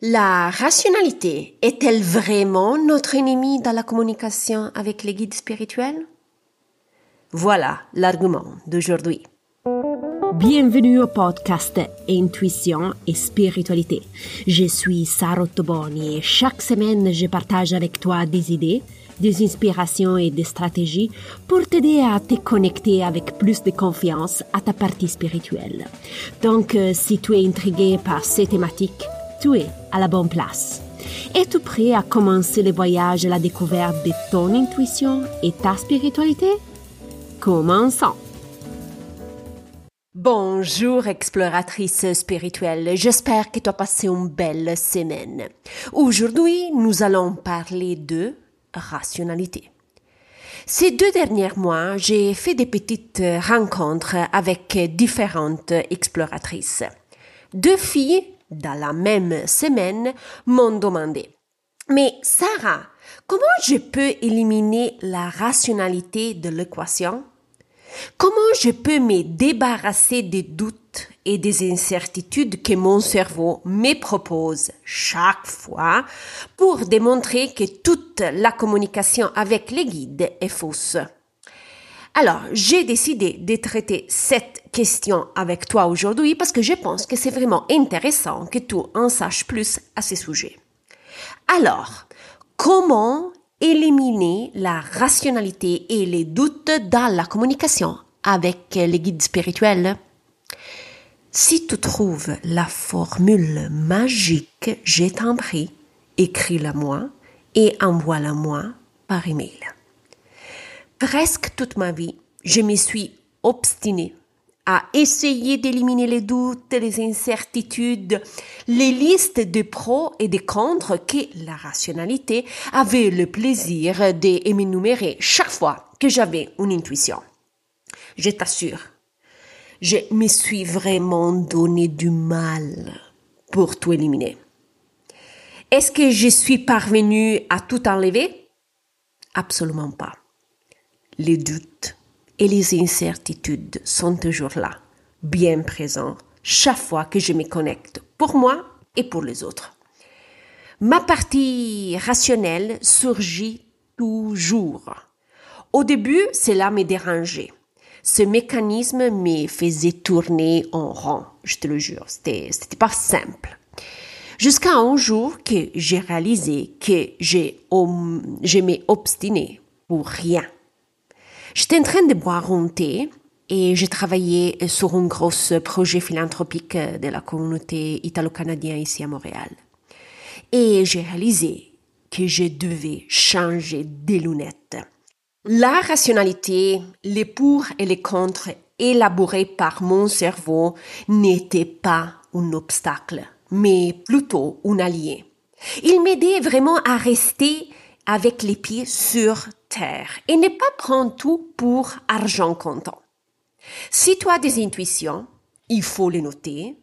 La rationalité est-elle vraiment notre ennemi dans la communication avec les guides spirituels? Voilà l'argument d'aujourd'hui. Bienvenue au podcast Intuition et Spiritualité. Je suis Sarah Toboni et chaque semaine je partage avec toi des idées, des inspirations et des stratégies pour t'aider à te connecter avec plus de confiance à ta partie spirituelle. Donc, euh, si tu es intrigué par ces thématiques, tu es à la bonne place. Es-tu prêt à commencer le voyage à la découverte de ton intuition et ta spiritualité? Commençons. Bonjour exploratrice spirituelle, j'espère que tu as passé une belle semaine. Aujourd'hui, nous allons parler de rationalité. Ces deux derniers mois, j'ai fait des petites rencontres avec différentes exploratrices. Deux filles dans la même semaine, m'ont demandé. Mais Sarah, comment je peux éliminer la rationalité de l'équation? Comment je peux me débarrasser des doutes et des incertitudes que mon cerveau me propose chaque fois pour démontrer que toute la communication avec les guides est fausse? Alors, j'ai décidé de traiter cette question avec toi aujourd'hui parce que je pense que c'est vraiment intéressant que tu en saches plus à ce sujet. Alors, comment éliminer la rationalité et les doutes dans la communication avec les guides spirituels? Si tu trouves la formule magique, je t'en prie, écris-la moi et envoie-la moi par email. Presque toute ma vie, je me suis obstinée à essayer d'éliminer les doutes, les incertitudes, les listes de pros et de contre que la rationalité avait le plaisir d'énumérer chaque fois que j'avais une intuition. Je t'assure, je me suis vraiment donné du mal pour tout éliminer. Est-ce que je suis parvenue à tout enlever? Absolument pas les doutes et les incertitudes sont toujours là, bien présents, chaque fois que je me connecte, pour moi et pour les autres. Ma partie rationnelle surgit toujours. Au début, cela me dérangeait. Ce mécanisme me faisait tourner en rond, je te le jure. C'était, c'était pas simple. Jusqu'à un jour que j'ai réalisé que j'ai, je m'ai obstiné pour rien. J'étais en train de boire un thé et j'ai travaillé sur un gros projet philanthropique de la communauté italo-canadienne ici à Montréal. Et j'ai réalisé que je devais changer des lunettes. La rationalité, les pour et les contre élaborés par mon cerveau n'étaient pas un obstacle, mais plutôt un allié. Il m'aidait vraiment à rester avec les pieds sur et ne pas prendre tout pour argent comptant. Si tu as des intuitions, il faut les noter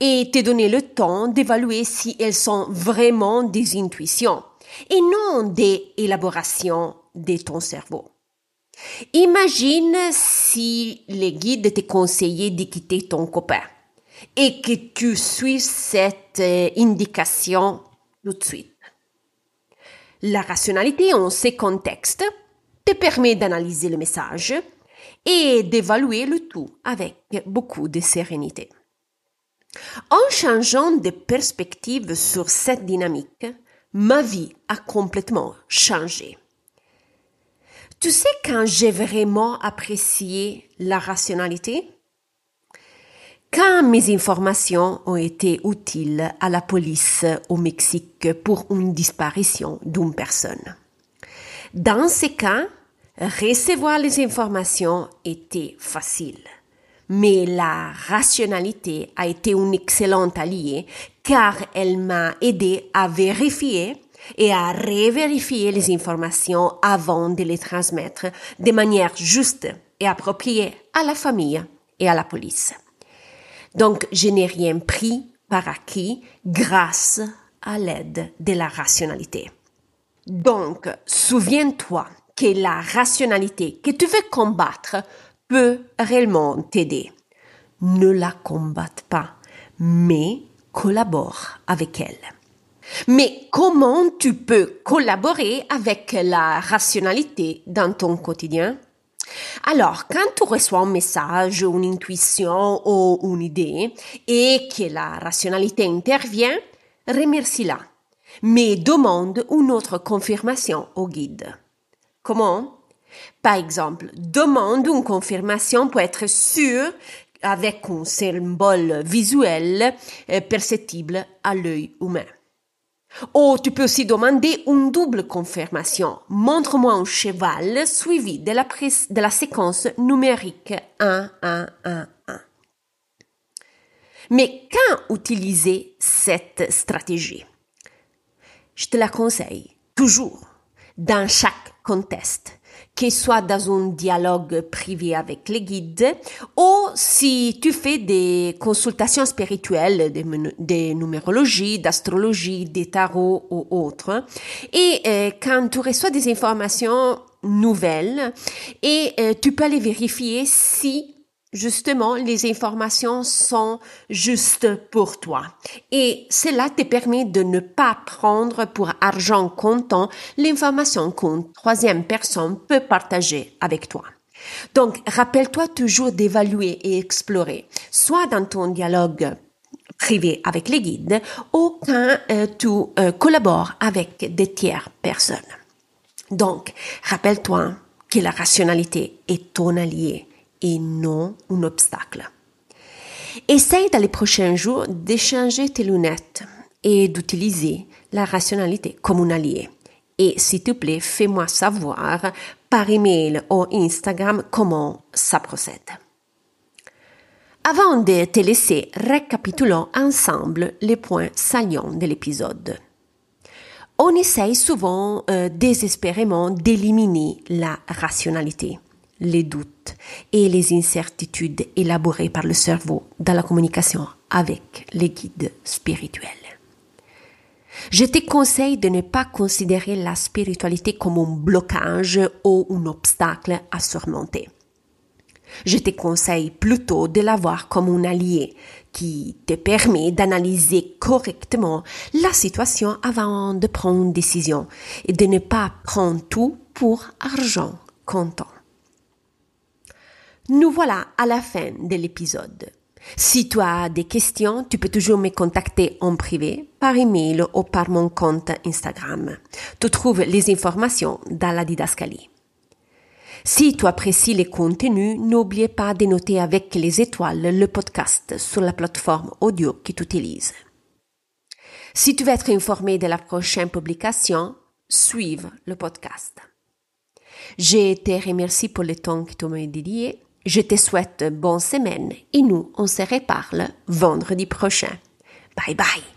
et te donner le temps d'évaluer si elles sont vraiment des intuitions et non des élaborations de ton cerveau. Imagine si les guides te conseillaient de quitter ton copain et que tu suis cette euh, indication tout de suite. La rationalité en ces contextes te permet d'analyser le message et d'évaluer le tout avec beaucoup de sérénité. En changeant de perspective sur cette dynamique, ma vie a complètement changé. Tu sais quand j'ai vraiment apprécié la rationalité quand mes informations ont été utiles à la police au Mexique pour une disparition d'une personne? Dans ces cas, recevoir les informations était facile. Mais la rationalité a été une excellente alliée car elle m'a aidé à vérifier et à revérifier les informations avant de les transmettre de manière juste et appropriée à la famille et à la police. Donc, je n'ai rien pris par acquis grâce à l'aide de la rationalité. Donc, souviens-toi que la rationalité que tu veux combattre peut réellement t'aider. Ne la combatte pas, mais collabore avec elle. Mais comment tu peux collaborer avec la rationalité dans ton quotidien? Alors, quand tu reçois un message, une intuition ou une idée et que la rationalité intervient, remercie-la, mais demande une autre confirmation au guide. Comment? Par exemple, demande une confirmation pour être sûr avec un symbole visuel euh, perceptible à l'œil humain. Ou tu peux aussi demander une double confirmation. Montre-moi un cheval suivi de la, de la séquence numérique 1, 1, 1, 1. Mais quand utiliser cette stratégie? Je te la conseille toujours, dans chaque contexte que soit dans un dialogue privé avec les guides ou si tu fais des consultations spirituelles, des, numérologies, d'astrologie, des tarots ou autres. Et euh, quand tu reçois des informations nouvelles et euh, tu peux aller vérifier si justement, les informations sont justes pour toi. Et cela te permet de ne pas prendre pour argent comptant l'information qu'une troisième personne peut partager avec toi. Donc, rappelle-toi toujours d'évaluer et explorer, soit dans ton dialogue privé avec les guides ou quand euh, tu euh, collabores avec des tiers personnes. Donc, rappelle-toi que la rationalité est ton allié et non un obstacle. Essaye dans les prochains jours d'échanger tes lunettes et d'utiliser la rationalité comme un allié. Et s'il te plaît, fais-moi savoir par email ou Instagram comment ça procède. Avant de te laisser, récapitulons ensemble les points saliants de l'épisode. On essaye souvent euh, désespérément d'éliminer la rationalité les doutes et les incertitudes élaborées par le cerveau dans la communication avec les guides spirituels. Je te conseille de ne pas considérer la spiritualité comme un blocage ou un obstacle à surmonter. Je te conseille plutôt de la voir comme un allié qui te permet d'analyser correctement la situation avant de prendre une décision et de ne pas prendre tout pour argent comptant. Nous voilà à la fin de l'épisode. Si tu as des questions, tu peux toujours me contacter en privé, par email ou par mon compte Instagram. Tu trouves les informations dans la didascalie. Si tu apprécies les contenus, n'oublie pas de noter avec les étoiles le podcast sur la plateforme audio que tu utilises. Si tu veux être informé de la prochaine publication, suive le podcast. Je te remercie pour le temps que tu m'as dédié je te souhaite bonne semaine et nous, on se reparle vendredi prochain. Bye bye.